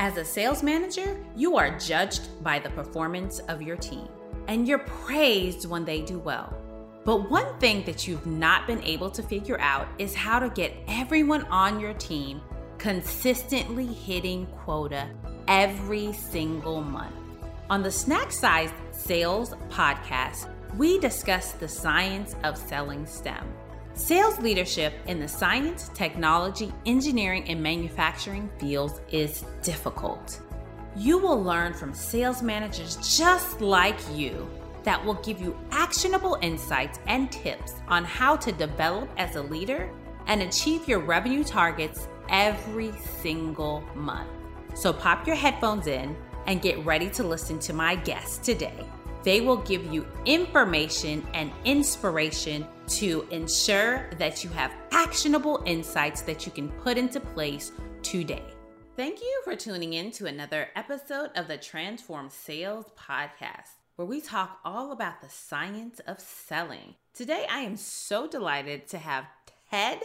As a sales manager, you are judged by the performance of your team, and you're praised when they do well. But one thing that you've not been able to figure out is how to get everyone on your team consistently hitting quota every single month. On the Snack Size Sales podcast, we discuss the science of selling STEM. Sales leadership in the science, technology, engineering, and manufacturing fields is difficult. You will learn from sales managers just like you that will give you actionable insights and tips on how to develop as a leader and achieve your revenue targets every single month. So pop your headphones in and get ready to listen to my guest today. They will give you information and inspiration to ensure that you have actionable insights that you can put into place today. Thank you for tuning in to another episode of the Transformed Sales Podcast, where we talk all about the science of selling. Today, I am so delighted to have Ted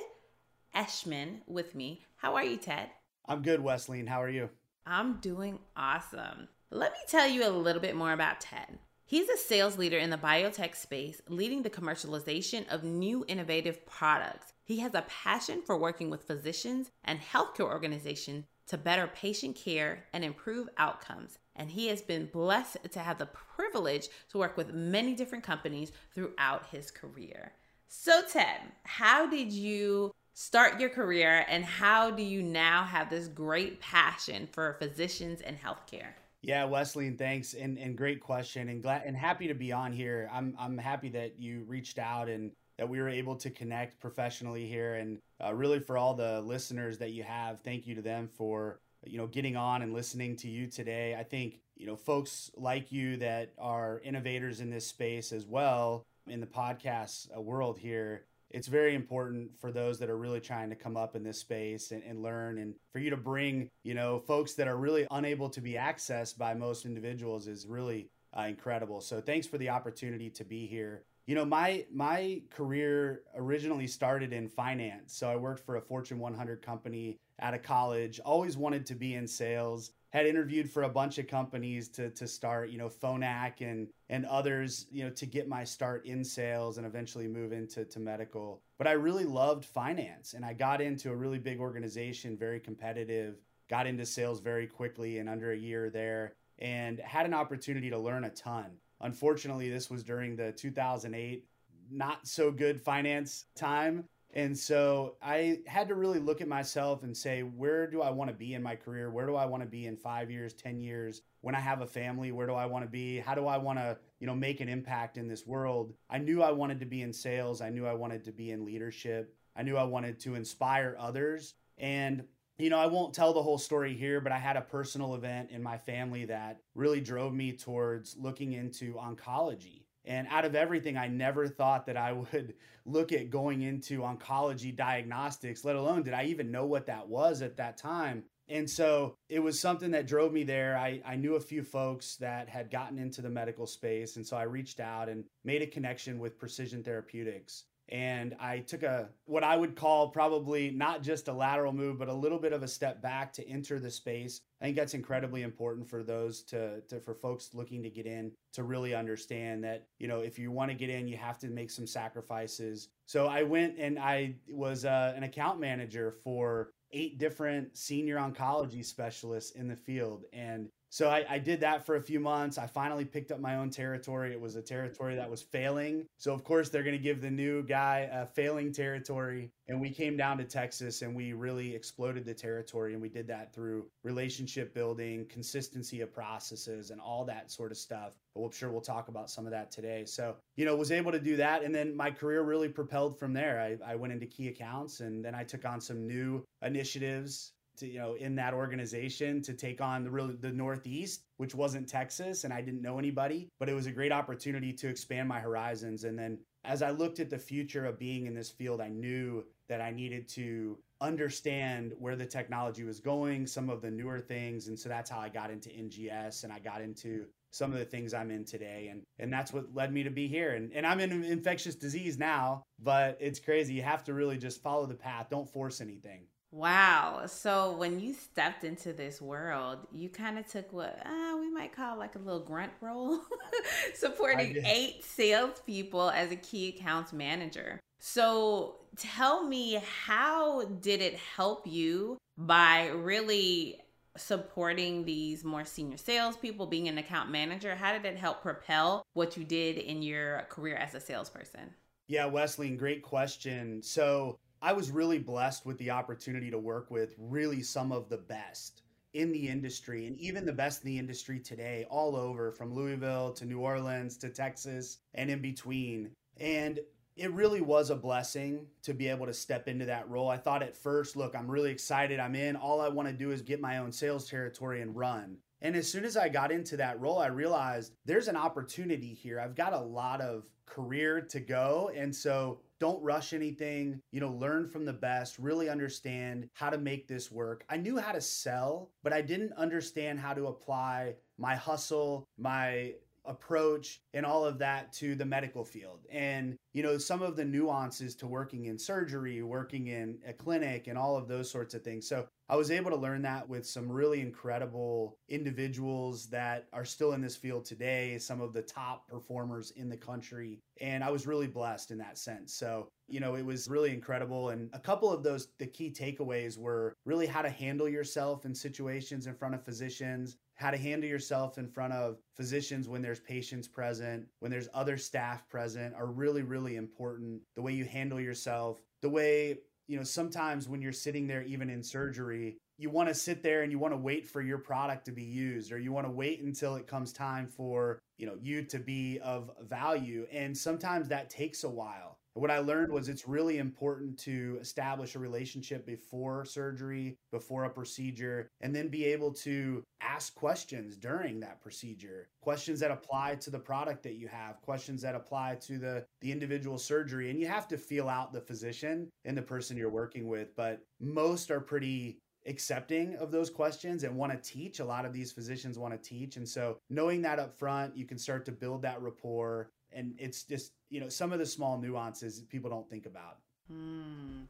Echemann with me. How are you, Ted? I'm good, Wesleyne. How are you? I'm doing awesome. Let me tell you a little bit more about Ted. He's a sales leader in the biotech space, leading the commercialization of new innovative products. He has a passion for working with physicians and healthcare organizations to better patient care and improve outcomes. And he has been blessed to have the privilege to work with many different companies throughout his career. So, Ted, how did you start your career and how do you now have this great passion for physicians and healthcare? Yeah, Wesleyne, thanks and and great question and glad and happy to be on here. I'm I'm happy that you reached out and that we were able to connect professionally here and uh, really for all the listeners that you have, thank you to them for you know getting on and listening to you today. I think you know folks like you that are innovators in this space as well in the podcast uh, world here it's very important for those that are really trying to come up in this space and, and, learn and for you to bring you know folks that are really unable to be accessed by most individuals is really uh, incredible. So thanks for the opportunity to be here. You know my my career originally started in finance. So i worked for a fortune 100 company out of college always wanted to be in sales had interviewed for a bunch of companies to to start, you know, Phonak and and others, you know, to get my start in sales and eventually move into to medical. But I really loved finance and I got into a really big organization, very competitive, got into sales very quickly in under a year there and had an opportunity to learn a ton. Unfortunately, this was during the 2008 not so good finance time and so I had to really look at myself and say, where do I want to be in my career? Where do I want to be in five years, 10 years? When I have a family, where do I want to be? How do I want to, you know, make an impact in this world? I knew I wanted to be in sales. I knew I wanted to be in leadership. I knew I wanted to inspire others. And you know, I won't tell the whole story here, but I had a personal event in my family that really drove me towards looking into oncology and out of everything, I never thought that I would look at going into oncology diagnostics, let alone did I even know what that was at that time. And so it was something that drove me there. I, I knew a few folks that had gotten into the medical space. And so I reached out and made a connection with Precision Therapeutics and I took a what I would call probably not just a lateral move, but a little bit of a step back to enter the space. I think that's incredibly important for those to, to for folks looking to get in to really understand that you know if you want to get in, you have to make some sacrifices. So I went and I was uh, an account manager for eight different senior oncology specialists in the field, and so I, I, did that for a few months. I finally picked up my own territory. It was a territory that was failing. So, of course, they're going to give the new guy a failing territory. And we came down to Texas and we really exploded the territory. And we did that through relationship building, consistency of processes, and all that sort of stuff. But I'm sure we'll talk about some of that today. So, you know, was able to do that. And then my career really propelled from there. I, I went into key accounts and then I took on some new initiatives to you know in that organization to take on the real the Northeast, which wasn't Texas, and I didn't know anybody, but it was a great opportunity to expand my horizons. And then as I looked at the future of being in this field, I knew that I needed to understand where the technology was going, some of the newer things, and so that's how I got into NGS and I got into some of the things I'm in today. And and that's what led me to be here. And and I'm in infectious disease now, but it's crazy. You have to really just follow the path. Don't force anything. Wow. So when you stepped into this world, you kind of took what uh, we might call like a little grunt role, supporting eight salespeople as a key accounts manager. So tell me, how did it help you by really supporting these more senior salespeople, being an account manager? How did it help propel what you did in your career as a salesperson? Yeah, Wesley, great question. So I was really blessed with the opportunity to work with really some of the best in the industry and even the best in the industry today, all over from Louisville to New Orleans to Texas and in between. And it really was a blessing to be able to step into that role. I thought at first, look, I'm really excited. I'm in. All I want to do is get my own sales territory and run. And as soon as I got into that role, I realized there's an opportunity here. I've got a lot of career to go. And so don't rush anything, you know, learn from the best, really understand how to make this work. I knew how to sell, but I didn't understand how to apply my hustle, my approach and all of that to the medical field and you know some of the nuances to working in surgery working in a clinic and all of those sorts of things so i was able to learn that with some really incredible individuals that are still in this field today some of the top performers in the country and i was really blessed in that sense so you know it was really incredible and a couple of those the key takeaways were really how to handle yourself in situations in front of physicians how to handle yourself in front of physicians when there's patients present, when there's other staff present are really, really important. The way you handle yourself, the way, you know, sometimes when you're sitting there, even in surgery, you want to sit there and you want to wait for your product to be used or you want to wait until it comes time for you know you to be of value. And sometimes that takes a while what I learned was it's really important to establish a relationship before surgery, before a procedure, and then be able to ask questions during that procedure. Questions that apply to the product that you have, questions that apply to the the individual surgery, and you have to feel out the physician and the person you're working with, but most are pretty accepting of those questions and want to teach. A lot of these physicians want to teach. And so knowing that up front, you can start to build that rapport and it's just you know some of the small nuances people don't think about hmm.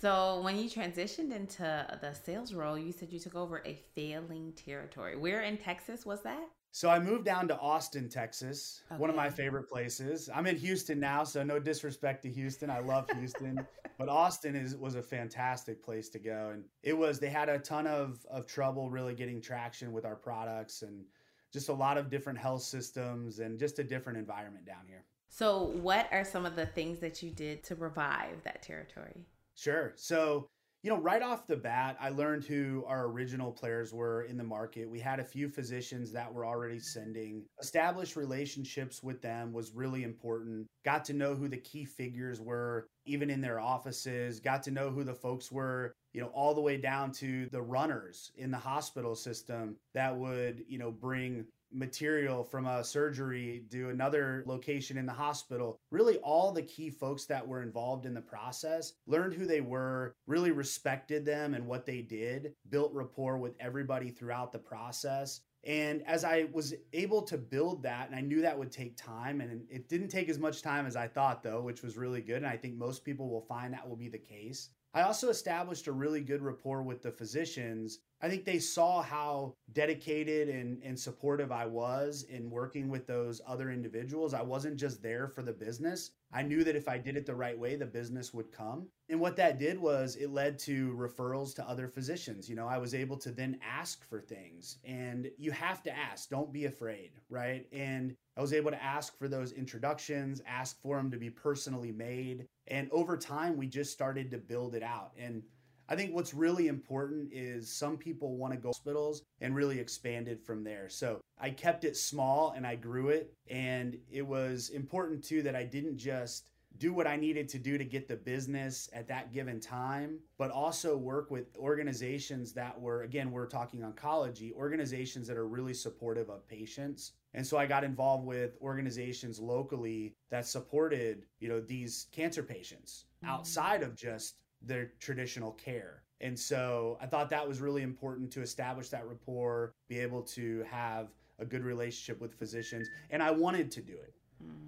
so when you transitioned into the sales role you said you took over a failing territory where in texas was that so I moved down to Austin, Texas, okay. one of my favorite places. I'm in Houston now, so no disrespect to Houston. I love Houston, but Austin is was a fantastic place to go, and it was. They had a ton of of trouble really getting traction with our products, and just a lot of different health systems and just a different environment down here. So, what are some of the things that you did to revive that territory? Sure. So, you know, right off the bat, I learned who our original players were in the market. We had a few physicians that were already sending. Established relationships with them was really important. Got to know who the key figures were, even in their offices. Got to know who the folks were, you know, all the way down to the runners in the hospital system that would, you know, bring material from a surgery to another location in the hospital. Really, all the key folks that were involved in the process learned who they were, really respected them and what they did, built rapport with everybody throughout the process. And as I was able to build that, and I knew that would take time, and it didn't take as much time as I thought, though, which was really good. And I think most people will find that will be the case. I also established a really good rapport with the physicians. I think they saw how dedicated and, and supportive I was in working with those other individuals. I wasn't just there for the business. I knew that if I did it the right way, the business would come. And what that did was it led to referrals to other physicians. You know, I was able to then ask for things, and you have to ask. Don't be afraid, right? And I was able to ask for those introductions, ask for them to be personally made. And over time, we just started to build it out. And I think what's really important is some people want to go hospitals and really expanded from there. So I kept it small and I grew it. And it was important too that I didn't just do what I needed to do to get the business at that given time, but also work with organizations that were, again, we're talking oncology, organizations that are really supportive of patients. And so I got involved with organizations locally that supported, you know, these cancer patients mm-hmm. outside of just their traditional care. And so I thought that was really important to establish that rapport, be able to have a good relationship with physicians. And I wanted to do it.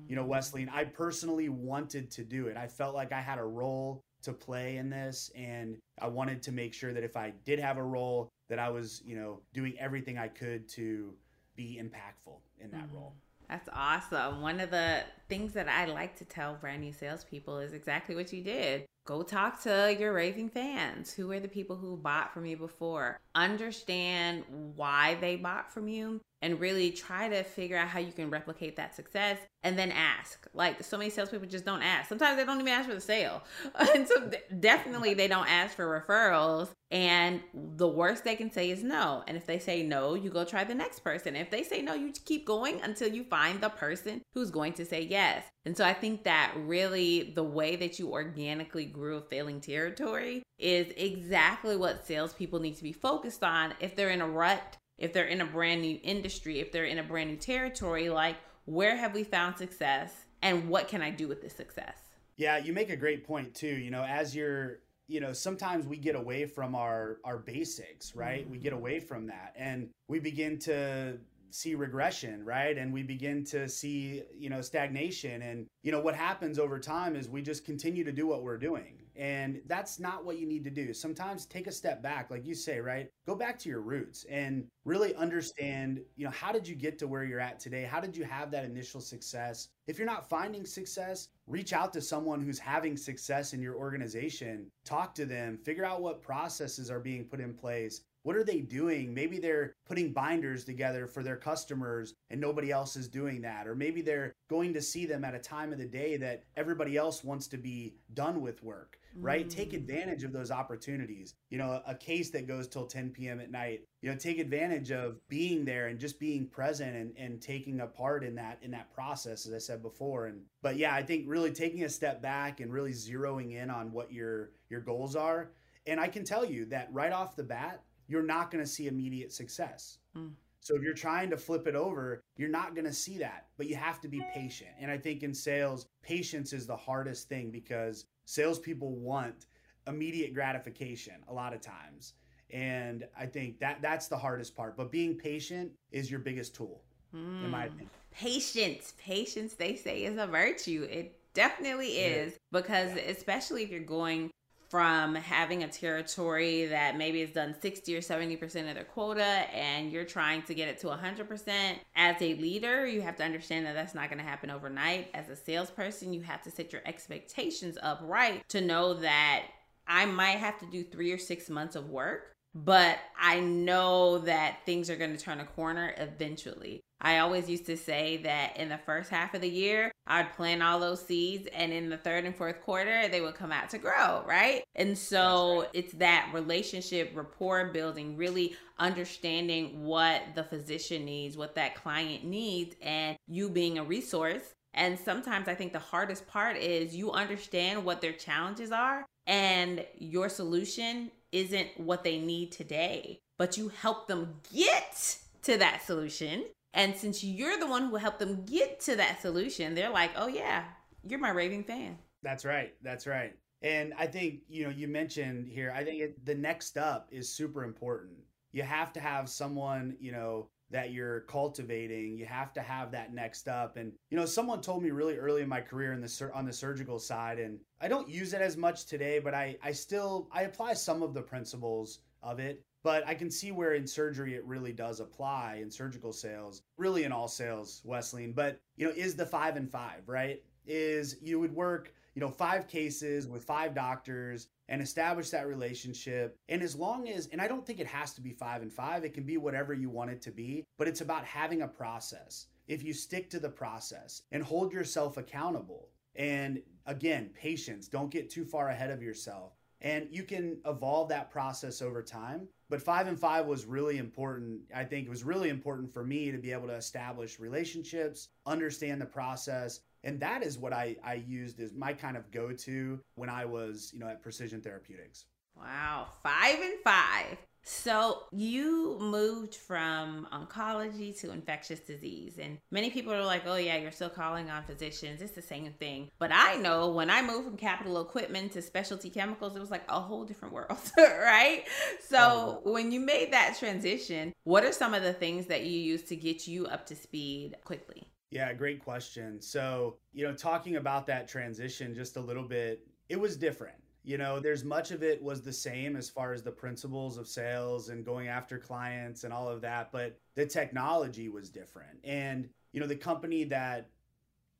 You know, Wesley, I personally wanted to do it. I felt like I had a role to play in this and I wanted to make sure that if I did have a role that I was, you know, doing everything I could to be impactful in that mm-hmm. role. That's awesome. One of the things that I like to tell brand new salespeople is exactly what you did. Go talk to your raving fans. Who are the people who bought from you before? Understand why they bought from you and really try to figure out how you can replicate that success and then ask. Like so many salespeople just don't ask. Sometimes they don't even ask for the sale. and so definitely they don't ask for referrals. And the worst they can say is no. And if they say no, you go try the next person. If they say no, you keep going until you find the person who's going to say yes. And so I think that really the way that you organically grew a failing territory is exactly what salespeople need to be focused on if they're in a rut if they're in a brand new industry, if they're in a brand new territory, like where have we found success and what can I do with this success? Yeah, you make a great point too. You know, as you're you know sometimes we get away from our our basics right mm-hmm. we get away from that and we begin to see regression right and we begin to see you know stagnation and you know what happens over time is we just continue to do what we're doing and that's not what you need to do. Sometimes take a step back, like you say, right? Go back to your roots and really understand, you know, how did you get to where you're at today? How did you have that initial success? If you're not finding success, reach out to someone who's having success in your organization, talk to them, figure out what processes are being put in place, what are they doing? Maybe they're putting binders together for their customers and nobody else is doing that. Or maybe they're going to see them at a time of the day that everybody else wants to be done with work right? Mm. Take advantage of those opportunities. You know, a case that goes till 10 p.m. at night. You know, take advantage of being there and just being present and, and taking a part in that in that process, as I said before. And but yeah, I think really taking a step back and really zeroing in on what your your goals are. And I can tell you that right off the bat, you're not going to see immediate success. Mm. So if you're trying to flip it over, you're not going to see that, but you have to be patient. And I think in sales, patience is the hardest thing because salespeople want immediate gratification a lot of times. And I think that that's the hardest part. But being patient is your biggest tool, mm. in my hmm. opinion. Patience, patience, they say, is a virtue. It definitely is yeah. because, yeah. especially if you're going from having a territory that maybe has done 60 or 70% of their quota and you're trying to get it to 100% as a leader you have to understand that that's not going to happen overnight as a salesperson you have to set your expectations up right to know that i might have to do three or six months of work but I know that things are going to turn a corner eventually. I always used to say that in the first half of the year, I'd plant all those seeds, and in the third and fourth quarter, they would come out to grow, right? And so right. it's that relationship, rapport building, really understanding what the physician needs, what that client needs, and you being a resource. And sometimes I think the hardest part is you understand what their challenges are, and your solution isn't what they need today, but you help them get to that solution and since you're the one who helped them get to that solution, they're like, oh, yeah, you're my raving fan. That's right. That's right. And I think, you know, you mentioned here, I think it, the next up is super important. You have to have someone, you know, that you're cultivating. You have to have that next up. And, you know, someone told me really early in my career in the on the surgical side, and I don't use it as much today, but I, I still, I apply some of the principles of it. But I can see where in surgery it really does apply in surgical sales, really in all sales, Wesleyne. But, you know, is the five and five, right? Is you would work, you know, five cases with five doctors and establish that relationship. And as long as, and I don't think it has to be five and five, it can be whatever you want it to be, but it's about having a process. If you stick to the process and hold yourself accountable, and again, patience, don't get too far ahead of yourself. And you can evolve that process over time but five and five was really important. I think it was really important for me to be able to establish relationships, understand the process. And that is what I, I used as my kind of go to when I was, you know, at Precision Therapeutics. Wow. Five and five. So you moved from oncology to infectious disease, and many people are like, "Oh yeah, you're still calling on physicians. It's the same thing." But I know when I moved from capital equipment to specialty chemicals, it was like a whole different world, right? So oh. when you made that transition, what are some of the things that you use to get you up to speed quickly? Yeah, great question. So you know, talking about that transition just a little bit, it was different You know, there's much of it was the same as far as the principles of sales and going after clients and all of that, but the technology was different. And, you know, the company that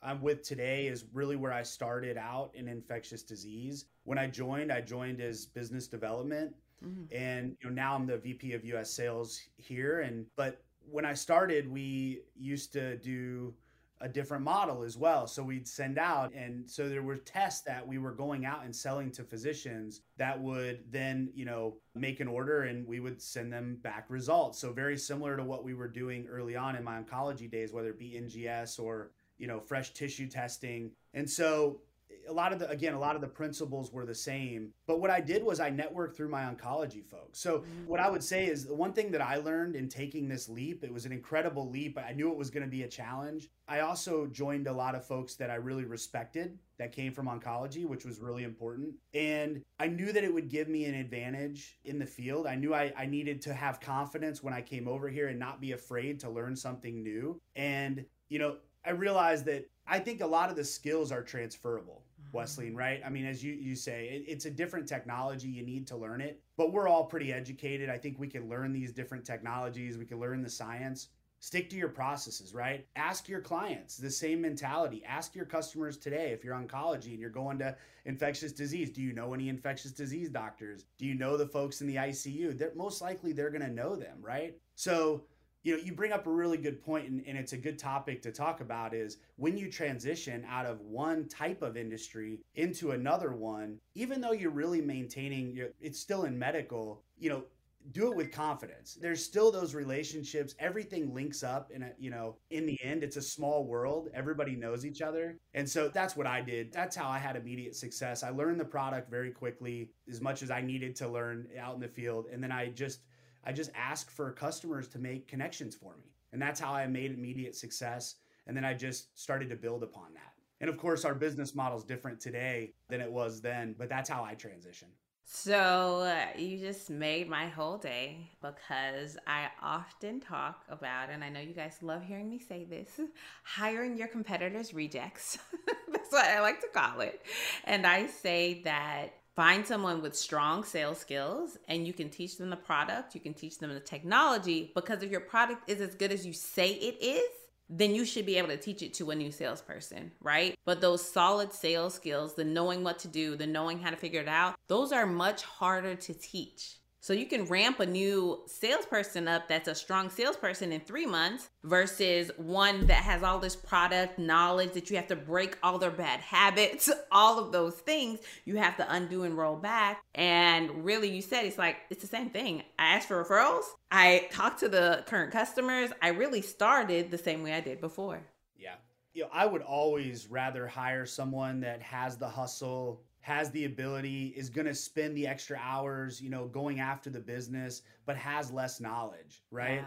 I'm with today is really where I started out in infectious disease. When I joined, I joined as business development. Mm-hmm. And you know now I'm the VP of US sales here and but when I started we used to do a different model as well. So we'd send out, and so there were tests that we were going out and selling to physicians that would then, you know, make an order and we would send them back results. So very similar to what we were doing early on in my oncology days, whether it be NGS or, you know, fresh tissue testing. And so a lot of the again a lot of the principles were the same but what i did was i networked through my oncology folks. So mm-hmm. what i would say is the one thing that i learned in taking this leap it was an incredible leap. I knew it was going to be a challenge. I also joined a lot of folks that i really respected that came from oncology which was really important. And i knew that it would give me an advantage in the field. I knew I, I needed to have confidence when i came over here and not be afraid to learn something new. And you know i realized that I think a lot of the skills are transferable. Wesleyne, right? I mean, as you you say, it, it's a different technology. You need to learn it, but we're all pretty educated. I think we can learn these different technologies. We can learn the science. Stick to your processes, right? Ask your clients the same mentality. Ask your customers today if you're oncology and you're going to infectious disease. Do you know any infectious disease doctors? Do you know the folks in the ICU? They're most likely they're going to know them, right? So you know you bring up a really good point and, and, it's a good topic to talk about is when you transition out of one type of industry into another one even though you're really maintaining your it's still in medical you know do it with confidence. There's still those relationships. Everything links up and you know in the end it's a small world. Everybody knows each other. And so that's what i did. That's how i had immediate success. I learned the product very quickly as much as i needed to learn out in the field. And then i just I just ask for customers to make connections for me. And that's how I made immediate success. And then I just started to build upon that. And of course, our business model is different today than it was then, but that's how I transitioned. So uh, you just made my whole day because I often talk about, and I know you guys love hearing me say this, hiring your competitors' rejects. That's what I like to call it. And I say that Find someone with strong sales skills and you can teach them the product, you can teach them the technology because if your product is as good as you say it is, then you should be able to teach it to a new salesperson, right? But those solid sales skills, the knowing what to do, the knowing how to figure it out, those are much harder to teach. So you can ramp a new salesperson up that's a strong salesperson in three months versus one that has all this product knowledge that you have to break all their bad habits, all of those things you have to undo and roll back. And really, you said it's like, it's the same thing. I asked for referrals, I talked to the current customers. I really started the same way I did before. Yeah. You know, I would always rather hire someone that has the hustle, has the ability, is going to spend the extra hours, you know, going after the business, but has less knowledge, right?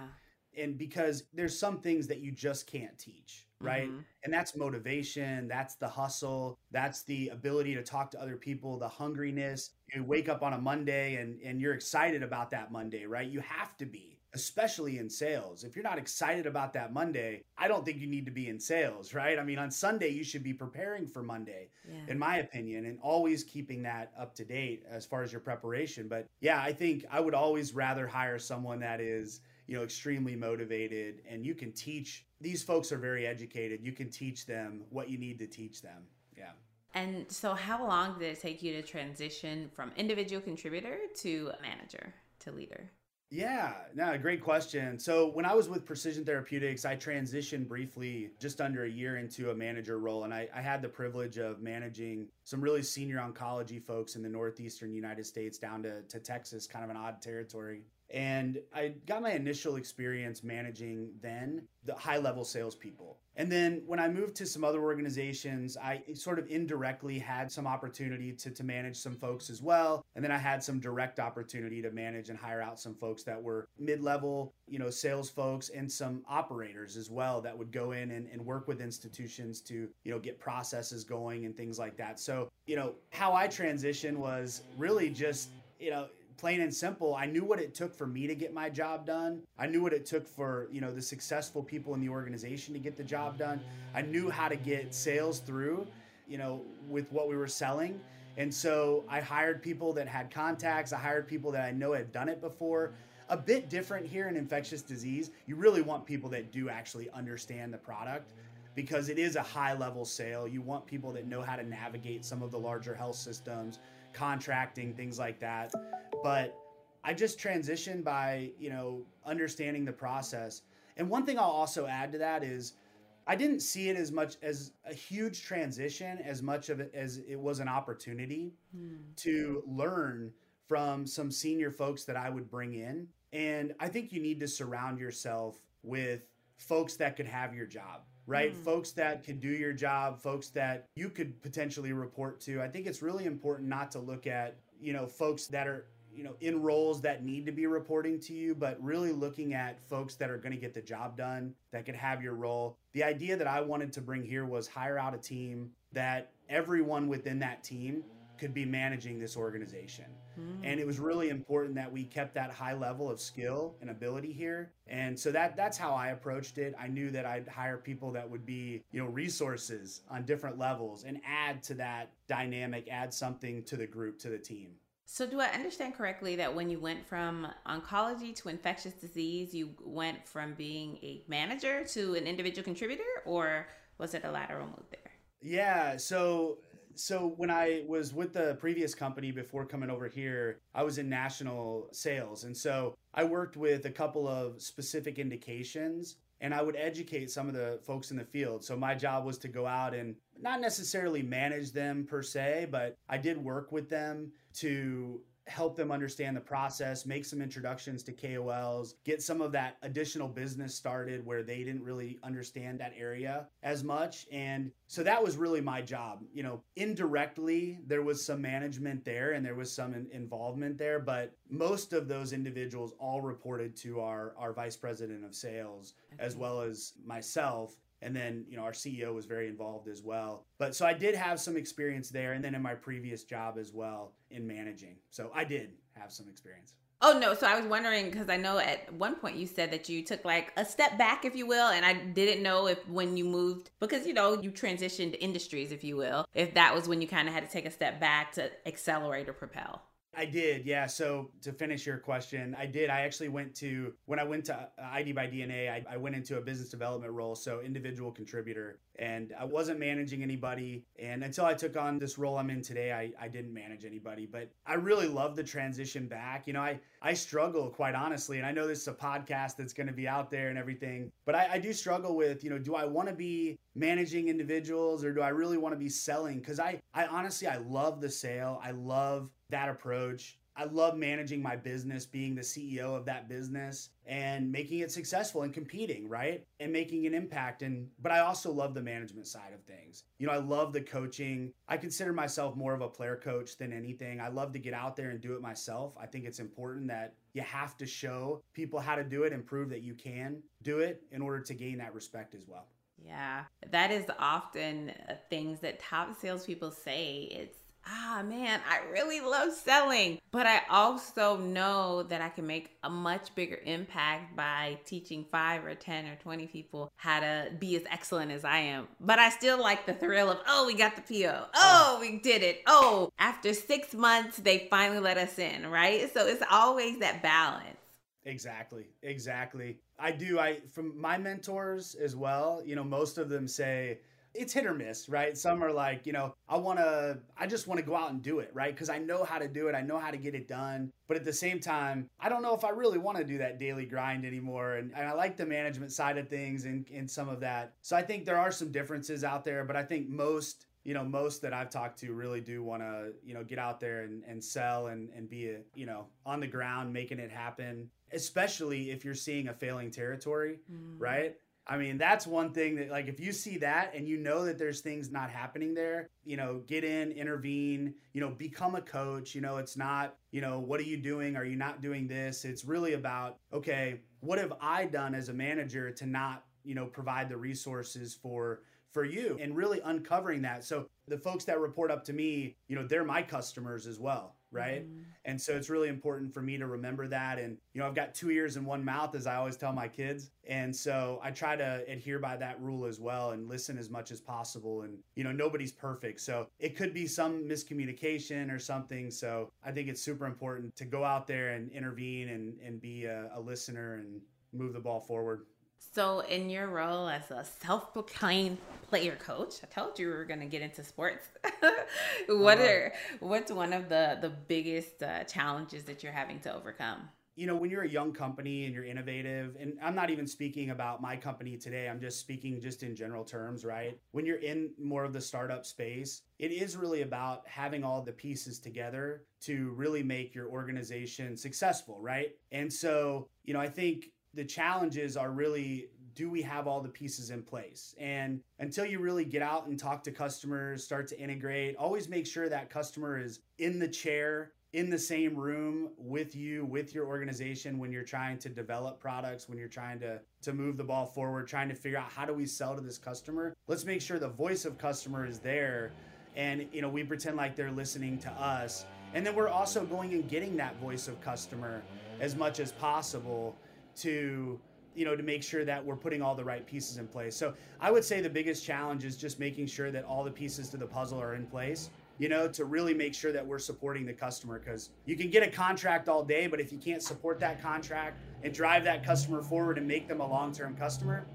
Yeah. And because there's some things that you just can't teach, right? Mm-hmm. And that's motivation, that's the hustle, that's the ability to talk to other people, the hungriness. You wake up on a Monday and and you're excited about that Monday, right? You have to be especially in sales. If you're not excited about that Monday, I don't think you need to be in sales, right? I mean, on Sunday, you should be preparing for Monday, yeah. in my opinion, and always keeping that up to date as far as your preparation. But yeah, I think I would always rather hire someone that is, you know, extremely motivated and you can teach. These folks are very educated. You can teach them what you need to teach them. Yeah. And so, how long did it take you to transition from individual contributor to manager to leader? Yeah, no, great question. So when I was with Precision Therapeutics, I transitioned briefly just under a year into a manager role. And I, I, had the privilege of managing some really senior oncology folks in the Northeastern United States down to, to Texas, kind of an odd territory. And I got my initial experience managing then the high level salespeople. And then when I moved to some other organizations, I sort of indirectly had some opportunity to, to manage some folks as well. And then I had some direct opportunity to manage and hire out some folks that were mid level, you know, sales folks and some operators as well that would go in and, and work with institutions to, you know, get processes going and things like that. So, you know, how I transitioned was really just, you know, plain and simple i knew what it took for me to get my job done i knew what it took for you know the successful people in the organization to get the job done i knew how to get sales through you know with what we were selling And so I hired people that had contacts. I hired people that I know had done it before. A bit different here in infectious disease. You really want people that do actually understand the product because it is a high level sale. You want people that know how to navigate some of the larger health systems, contracting, things like that. But I just transitioned by, you know, understanding the process. And one thing I'll also add to that is I didn't see it as much as a huge transition as much of it as it was an opportunity mm. to learn from some senior folks that I would bring in. And I think you need to surround yourself with folks that could have your job, right? Mm. Folks that can do your job, folks that you could potentially report to. I think it's really important not to look at, you know, folks that are you know in roles that need to be reporting to you but really looking at folks that are going to get the job done that could have your role the idea that i wanted to bring here was hire out a team that everyone within that team could be managing this organization mm. and it was really important that we kept that high level of skill and ability here and so that that's how i approached it i knew that i'd hire people that would be you know resources on different levels and add to that dynamic add something to the group to the team so, do I understand correctly that when you went from oncology to infectious disease, you went from being a manager to an individual contributor, or was it a lateral move there? Yeah. So, so when I was with the previous company before coming over here, I was in national sales, and so I worked with a couple of specific indications and I would educate some of the folks in the field. So my job was to go out and not necessarily manage them per se, but I did work with them to help them understand the process, make some introductions to KOLs, get some of that additional business started where they didn't really understand that area as much. And so that was really my job. You know, indirectly, there was some management there and there was some involvement there, but most of those individuals all reported to our, our vice president of sales as mm-hmm. well as myself and then you know our ceo was very involved as well but so i did have some experience there and then in my previous job as well in managing. So i did have some experience. Oh no, so I was wondering because I know at one point you said that you took like a step back, if you will, and I didn't know if when you moved because you know you transitioned industries, if you will, if that was when you kind of had to take a step back to accelerate or propel. I did, yeah. So to finish your question, I did. I actually went to when I went to uh, IDbyDNA. I, I, went into a business development role, so individual contributor, and I wasn't managing anybody. And until I took on this role I'm in today, I, I didn't manage anybody. But I really love the transition back. You know, I I struggle quite honestly, and I know this is a podcast that's going to be out there and everything, but I, I do struggle with you know, do I want to be managing individuals or do I really want to be selling? Because I I honestly I love the sale. I love that approach. I love managing my business, being the CEO of that business and making it successful and competing, right? And making an impact and but I also love the management side of things. You know, I love the coaching. I consider myself more of a player coach than anything. I love to get out there and do it myself. I think it's important that you have to show people how to do it and prove that you can do it in order to gain that respect as well. Yeah, that is often uh, things that top salespeople say. It's ah man, I really love selling, but I also know that I can make a much bigger impact by teaching five or 10 or 20 people how to be as excellent as I am. But I still like the thrill of, oh, we got the PO. Oh, we did it. Oh, after six months, they finally let us in, right? So it's always that balance. Exactly. Exactly. I do. I, from my mentors as well, you know, most of them say, it's hit or miss, right? Some are like, you know, I want to, I just want to go out and do it, right? Because I know how to do it, I know how to get it done. But at the same time, I don't know if I really want to do that daily grind anymore. And, and I like the management side of things and, and some of that. So I think there are some differences out there, but I think most you know most that i've talked to really do want to you know get out there and, and sell and, and be a, you know on the ground making it happen especially if you're seeing a failing territory mm. right I mean, that's one thing that, like, if you see that and you know that there's things not happening there, you know, get in, intervene, you know, become a coach. You know, it's not, you know, what are you doing? Are you not doing this? It's really about, okay, what have I done as a manager to not, you know, provide the resources for for you and really uncovering that. So the folks that report up to me, you know, they're my customers as well right? Mm-hmm. And so it's really important for me to remember that. And, you know, I've got two ears and one mouth, as I always tell my kids. And so I try to adhere by that rule as well and listen as much as possible. And, you know, nobody's perfect. So it could be some miscommunication or something. So I think it's super important to go out there and intervene and, and be a, a listener and move the ball forward. So, in your role as a self proclaimed player coach, I told you we were going to get into sports. what are what's one of the the biggest uh, challenges that you're having to overcome? You know, when you're a young company and you're innovative, and I'm not even speaking about my company today, I'm just speaking just in general terms, right? When you're in more of the startup space, it is really about having all the pieces together to really make your organization successful, right? And so, you know, I think the challenges are really do we have all the pieces in place? And until you really get out and talk to customers, start to integrate, always make sure that customer is in the chair, in the same room with you, with your organization when you're trying to develop products, when you're trying to to move the ball forward, trying to figure out how do we sell to this customer? Let's make sure the voice of customer is there and you know, we pretend like they're listening to us. And then we're also going and getting that voice of customer as much as possible to you know to make sure that we're putting all the right pieces in place so i would say the biggest challenge is just making sure that all the pieces to the puzzle are in place you know to really make sure that we're supporting the customer because you can get a contract all day but if you can't support that contract and drive that customer forward and make them a long-term customer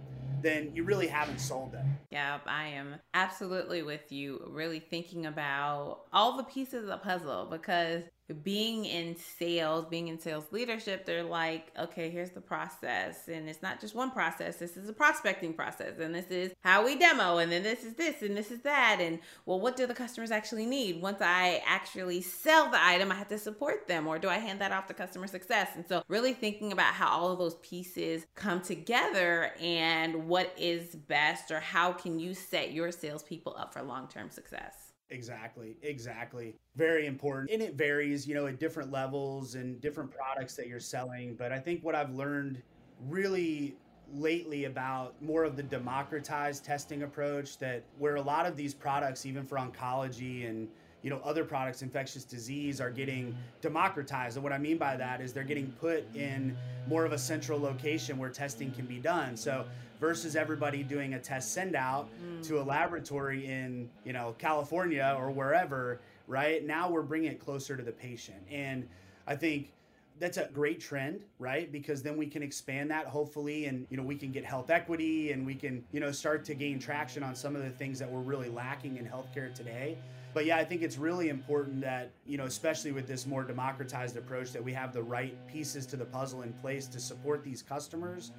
then you really haven't sold them. Yeah, I am absolutely with you. Really thinking about all the pieces of the puzzle because being in sales, being in sales leadership, they're like, okay, here's the process. And it's not just one process. This is a prospecting process. And this is how we demo. And then this is this and this is that. And well, what do the customers actually need? Once I actually sell the item, I have to support them or do I hand that off to customer success? And so really thinking about how all of those pieces come together and what is best or how can you set your salespeople up for long-term success. Exactly, exactly. Very important. And it varies, you know, at different levels and different products that you're selling. But I think what I've learned really lately about more of the democratized testing approach that where a lot of these products, even for oncology and you know other products infectious disease are getting democratized and what i mean by that is they're getting put in more of a central location where testing can be done so versus everybody doing a test send out mm. to a laboratory in you know California or wherever right? Now we're bringing it closer to the patient. And I think that's a great trend right? Because then we can expand that hopefully and you know we can get health equity and we can you know start to gain traction on some of the things that we're really lacking in healthcare today. But yeah i think it's really important that you know especially with this more democratized approach that we have the right pieces to the puzzle in place to support these customers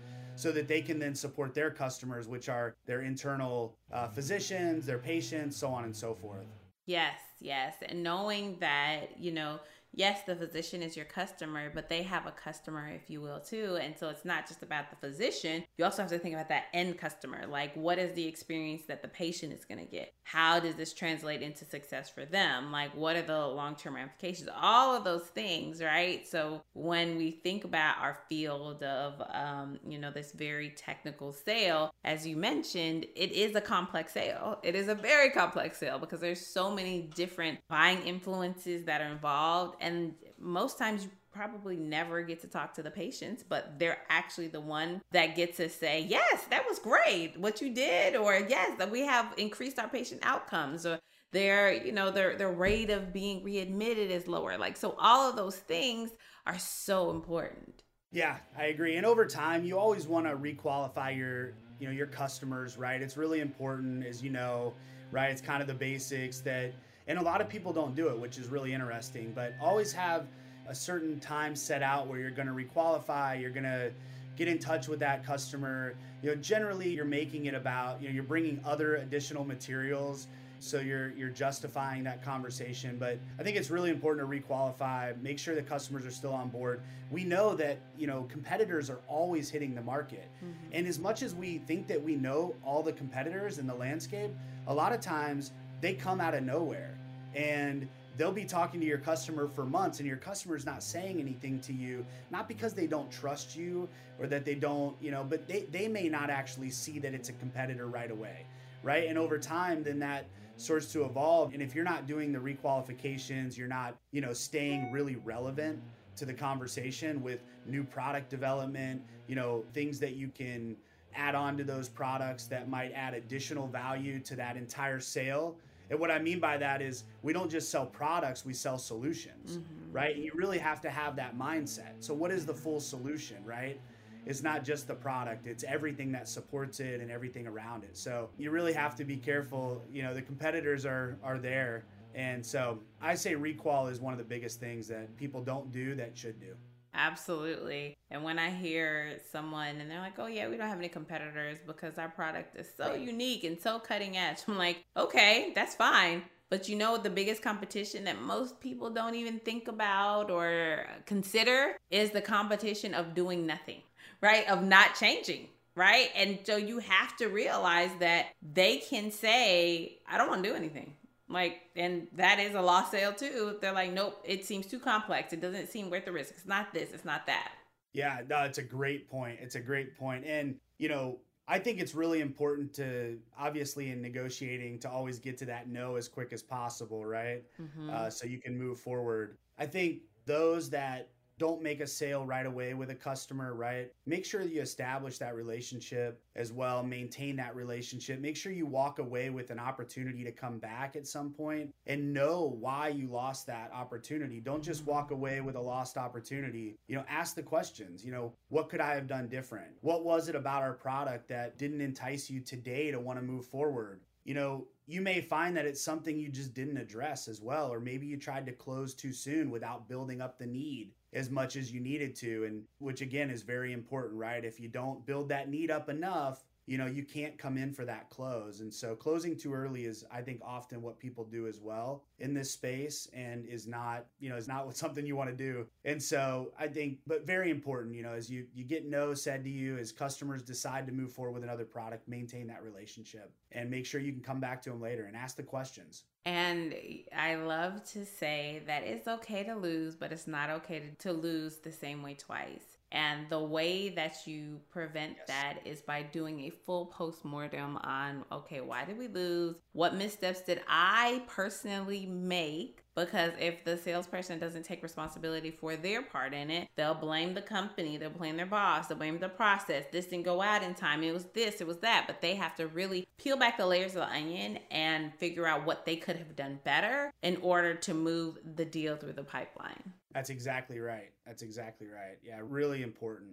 so that they can then support their customers, which are their internal uh, physicians, their patients, so on and so forth. Yes, yes. And knowing that, you know, yes, the physician is your customer, but they have a customer, if you will, too. And so it's not just about the physician. You also have to think about that end customer. Like, what is the experience that the patient is going to get? How does this translate into success for them? Like, what are the long term ramifications? All of those things, right? So when we think about our field of, um, you know, this very technical sale, as you mentioned, it is a complex sale. It is a very complex sale because there's so many different buying influences that are involved and most times you probably never get to talk to the patients, but they're actually the one that get to say, yes, that was great what you did, or yes, that we have increased our patient outcomes, or their, you know, their their rate of being readmitted is lower. Like so all of those things are so important. Yeah, I agree. And over time, you always want to requalify your, you know, your customers, right? It's really important as you know, right? It's kind of the basics that and a lot of people don't do it, which is really interesting. But always have a certain time set out where you're going to requalify, you're going to get in touch with that customer. You know, generally you're making it about, you know, you're bringing other additional materials so you're you're justifying that conversation but i think it's really important to requalify make sure the customers are still on board we know that you know competitors are always hitting the market mm-hmm. and as much as we think that we know all the competitors in the landscape a lot of times they come out of nowhere and they'll be talking to your customer for months and your customer's not saying anything to you not because they don't trust you or that they don't you know but they, they may not actually see that it's a competitor right away right and over time then that starts to evolve. And if you're not doing the requalifications, you're not, you know, staying really relevant to the conversation with new product development, you know, things that you can add on to those products that might add additional value to that entire sale. And what I mean by that is we don't just sell products, we sell solutions, mm-hmm. right? And you really have to have that mindset. So, what is the full solution, right? It's not just the product, it's everything that supports it and everything around it. So, you really have to be careful. You know, the competitors are, are there. And so, I say requal is one of the biggest things that people don't do that should do. Absolutely. And when I hear someone and they're like, oh, yeah, we don't have any competitors because our product is so unique and so cutting edge, I'm like, okay, that's fine. But you know, the biggest competition that most people don't even think about or consider is the competition of doing nothing, right? Of not changing, right? And so you have to realize that they can say, I don't want to do anything. Like, and that is a lost sale too. They're like, nope, it seems too complex. It doesn't seem worth the risk. It's not this, it's not that. Yeah, no, it's a great point. It's a great point. And, you know, I think it's really important to, obviously, in negotiating, to always get to that no as quick as possible, right? Mm-hmm. Uh, so you can move forward. I think those that don't make a sale right away with a customer, right? Make sure that you establish that relationship as well, maintain that relationship. Make sure you walk away with an opportunity to come back at some point and know why you lost that opportunity. Don't just walk away with a lost opportunity. You know, ask the questions, you know, what could I have done different? What was it about our product that didn't entice you today to want to move forward? you know, you may find that it's something you just didn't address as well, or maybe you tried to close too soon without building up the need as much as you needed to. And which again is very important, right? If you don't build that need up enough, you know you can't come in for that close and so closing too early is i think often what people do as well in this space and is not you know is not something you want to do and so i think but very important you know as you you get no said to you as customers decide to move forward with another product maintain that relationship and make sure you can come back to them later and ask the questions and I love to say that it's okay to lose, but it's not okay to, to lose the same way twice. And the way that you prevent yes. that is by doing a full post mortem on okay, why did we lose? What missteps did I personally make? Because if the salesperson doesn't take responsibility for their part in it, they'll blame the company, they'll blame their boss, they'll blame the process. This didn't go out in time, it was this, it was that. But they have to really peel back the layers of the onion and figure out what they could have done better in order to move the deal through the pipeline. That's exactly right. That's exactly right. Yeah, really important.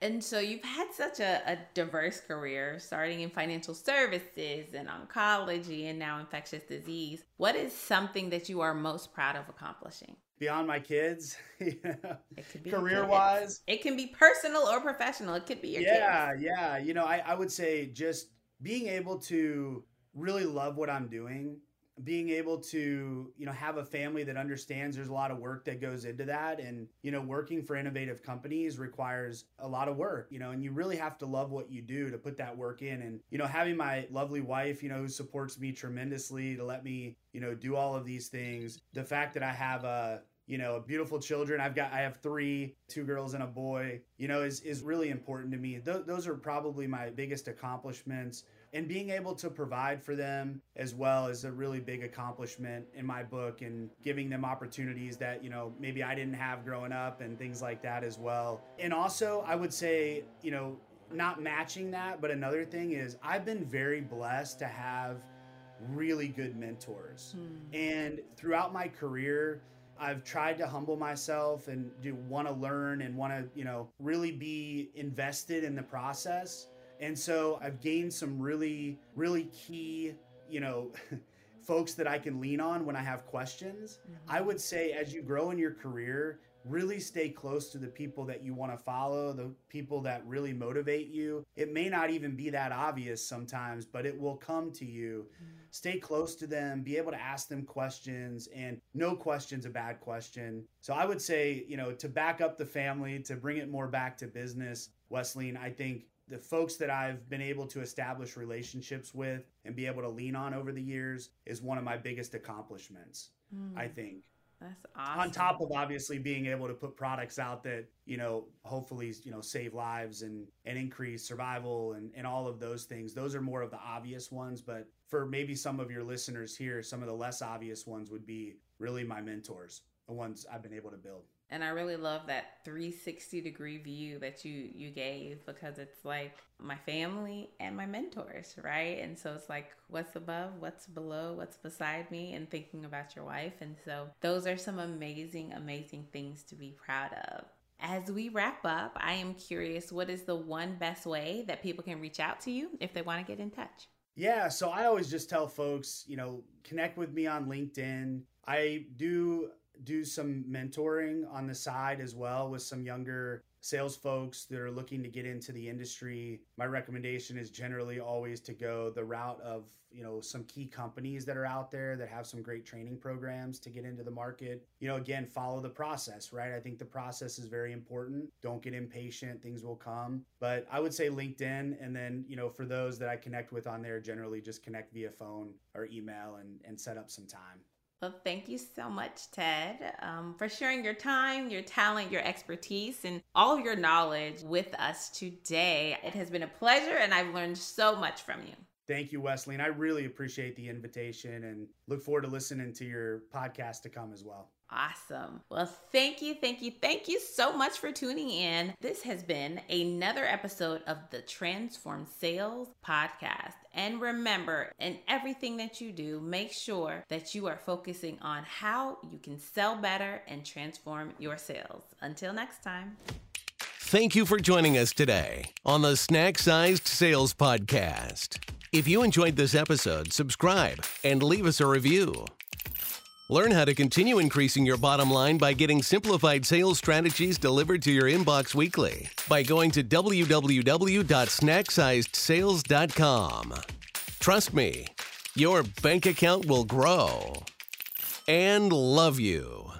And so you've had such a, a, diverse career, starting in financial services and oncology and now infectious disease. What is something that you are most proud of accomplishing? Beyond my kids, career wise, it can be personal or professional. It could be your yeah, kids. yeah. You know, I, I would say just being able to really love what I'm doing being able to you know have a family that understands there's a lot of work that goes into that. And you know working for innovative companies requires a lot of work you know and you really have to love what you do to put that work in. And you know having my lovely wife you know who supports me tremendously to let me you know do all of these things the fact that i have a you know beautiful children. I've got i have three two girls and a boy you know is is really important to me. Th- those are probably my biggest accomplishments. And being able to provide for them as well is a really big accomplishment in my book and giving them opportunities that you know maybe i didn't have growing up and things like that as well. And also i would say you know not matching that but another thing is i've been very blessed to have really good mentors. Hmm. and throughout my career I've tried to humble myself and do want to learn and want to, you know, really be invested in the process. And so I've gained some really, really key, you know, folks that I can lean on when I have questions. Mm-hmm. I would say as you grow in your career, really stay close to the people that you want to follow, the people that really motivate you. It may not even be that obvious sometimes, but it will come to you. Mm-hmm. Stay close to them, be able to ask them questions, and no question's a bad question. So I would say, you know, to back up the family, to bring it more back to business, Wesleyne, I think the folks that I've been able to establish relationships with and be able to lean on over the years is one of my biggest accomplishments, mm. I think. That's awesome. On top of obviously being able to put products out that, you know, hopefully, you know, save lives and and increase survival and, and all of those things. Those are more of the obvious ones. But for maybe some of your listeners here, some of the less obvious ones would be really my mentors, the ones I've been able to build and I really love that 360 degree view that you you gave because it's like my family and my mentors, right? And so it's like what's above, what's below, what's beside me and thinking about your wife. And so those are some amazing amazing things to be proud of. As we wrap up, I am curious what is the one best way that people can reach out to you if they want to get in touch? Yeah, so I always just tell folks, you know, connect with me on LinkedIn. I do do some mentoring on the side as well with some younger sales folks that are looking to get into the industry. My recommendation is generally always to go the route of you know some key companies that are out there that have some great training programs to get into the market. You know again follow the process right? I think the process is very important. Don't get impatient. Things will come. But i would say linkedin and then you know for those that i connect with on there generally just connect via phone or email and, and set up some time well, thank you so much, Ted, um, for sharing your time, your talent, your expertise, and all of your knowledge with us today. It has been a pleasure, and I've learned so much from you. Thank you, Wesley. And I really appreciate the invitation and look forward to listening to your podcast to come as well. Awesome. Well, thank you, thank you, thank you so much for tuning in. This has been another episode of the Transformed Sales Podcast. And remember, in everything that you do, make sure that you are focusing on how you can sell better and transform your sales. Until next time. Thank you for joining us today on the Snack Sized Sales Podcast. If you enjoyed this episode, subscribe and leave us a review. Learn how to continue increasing your bottom line by getting simplified sales strategies delivered to your inbox weekly by going to www.snacksizedSales.com. Trust me, your bank account will grow and love you.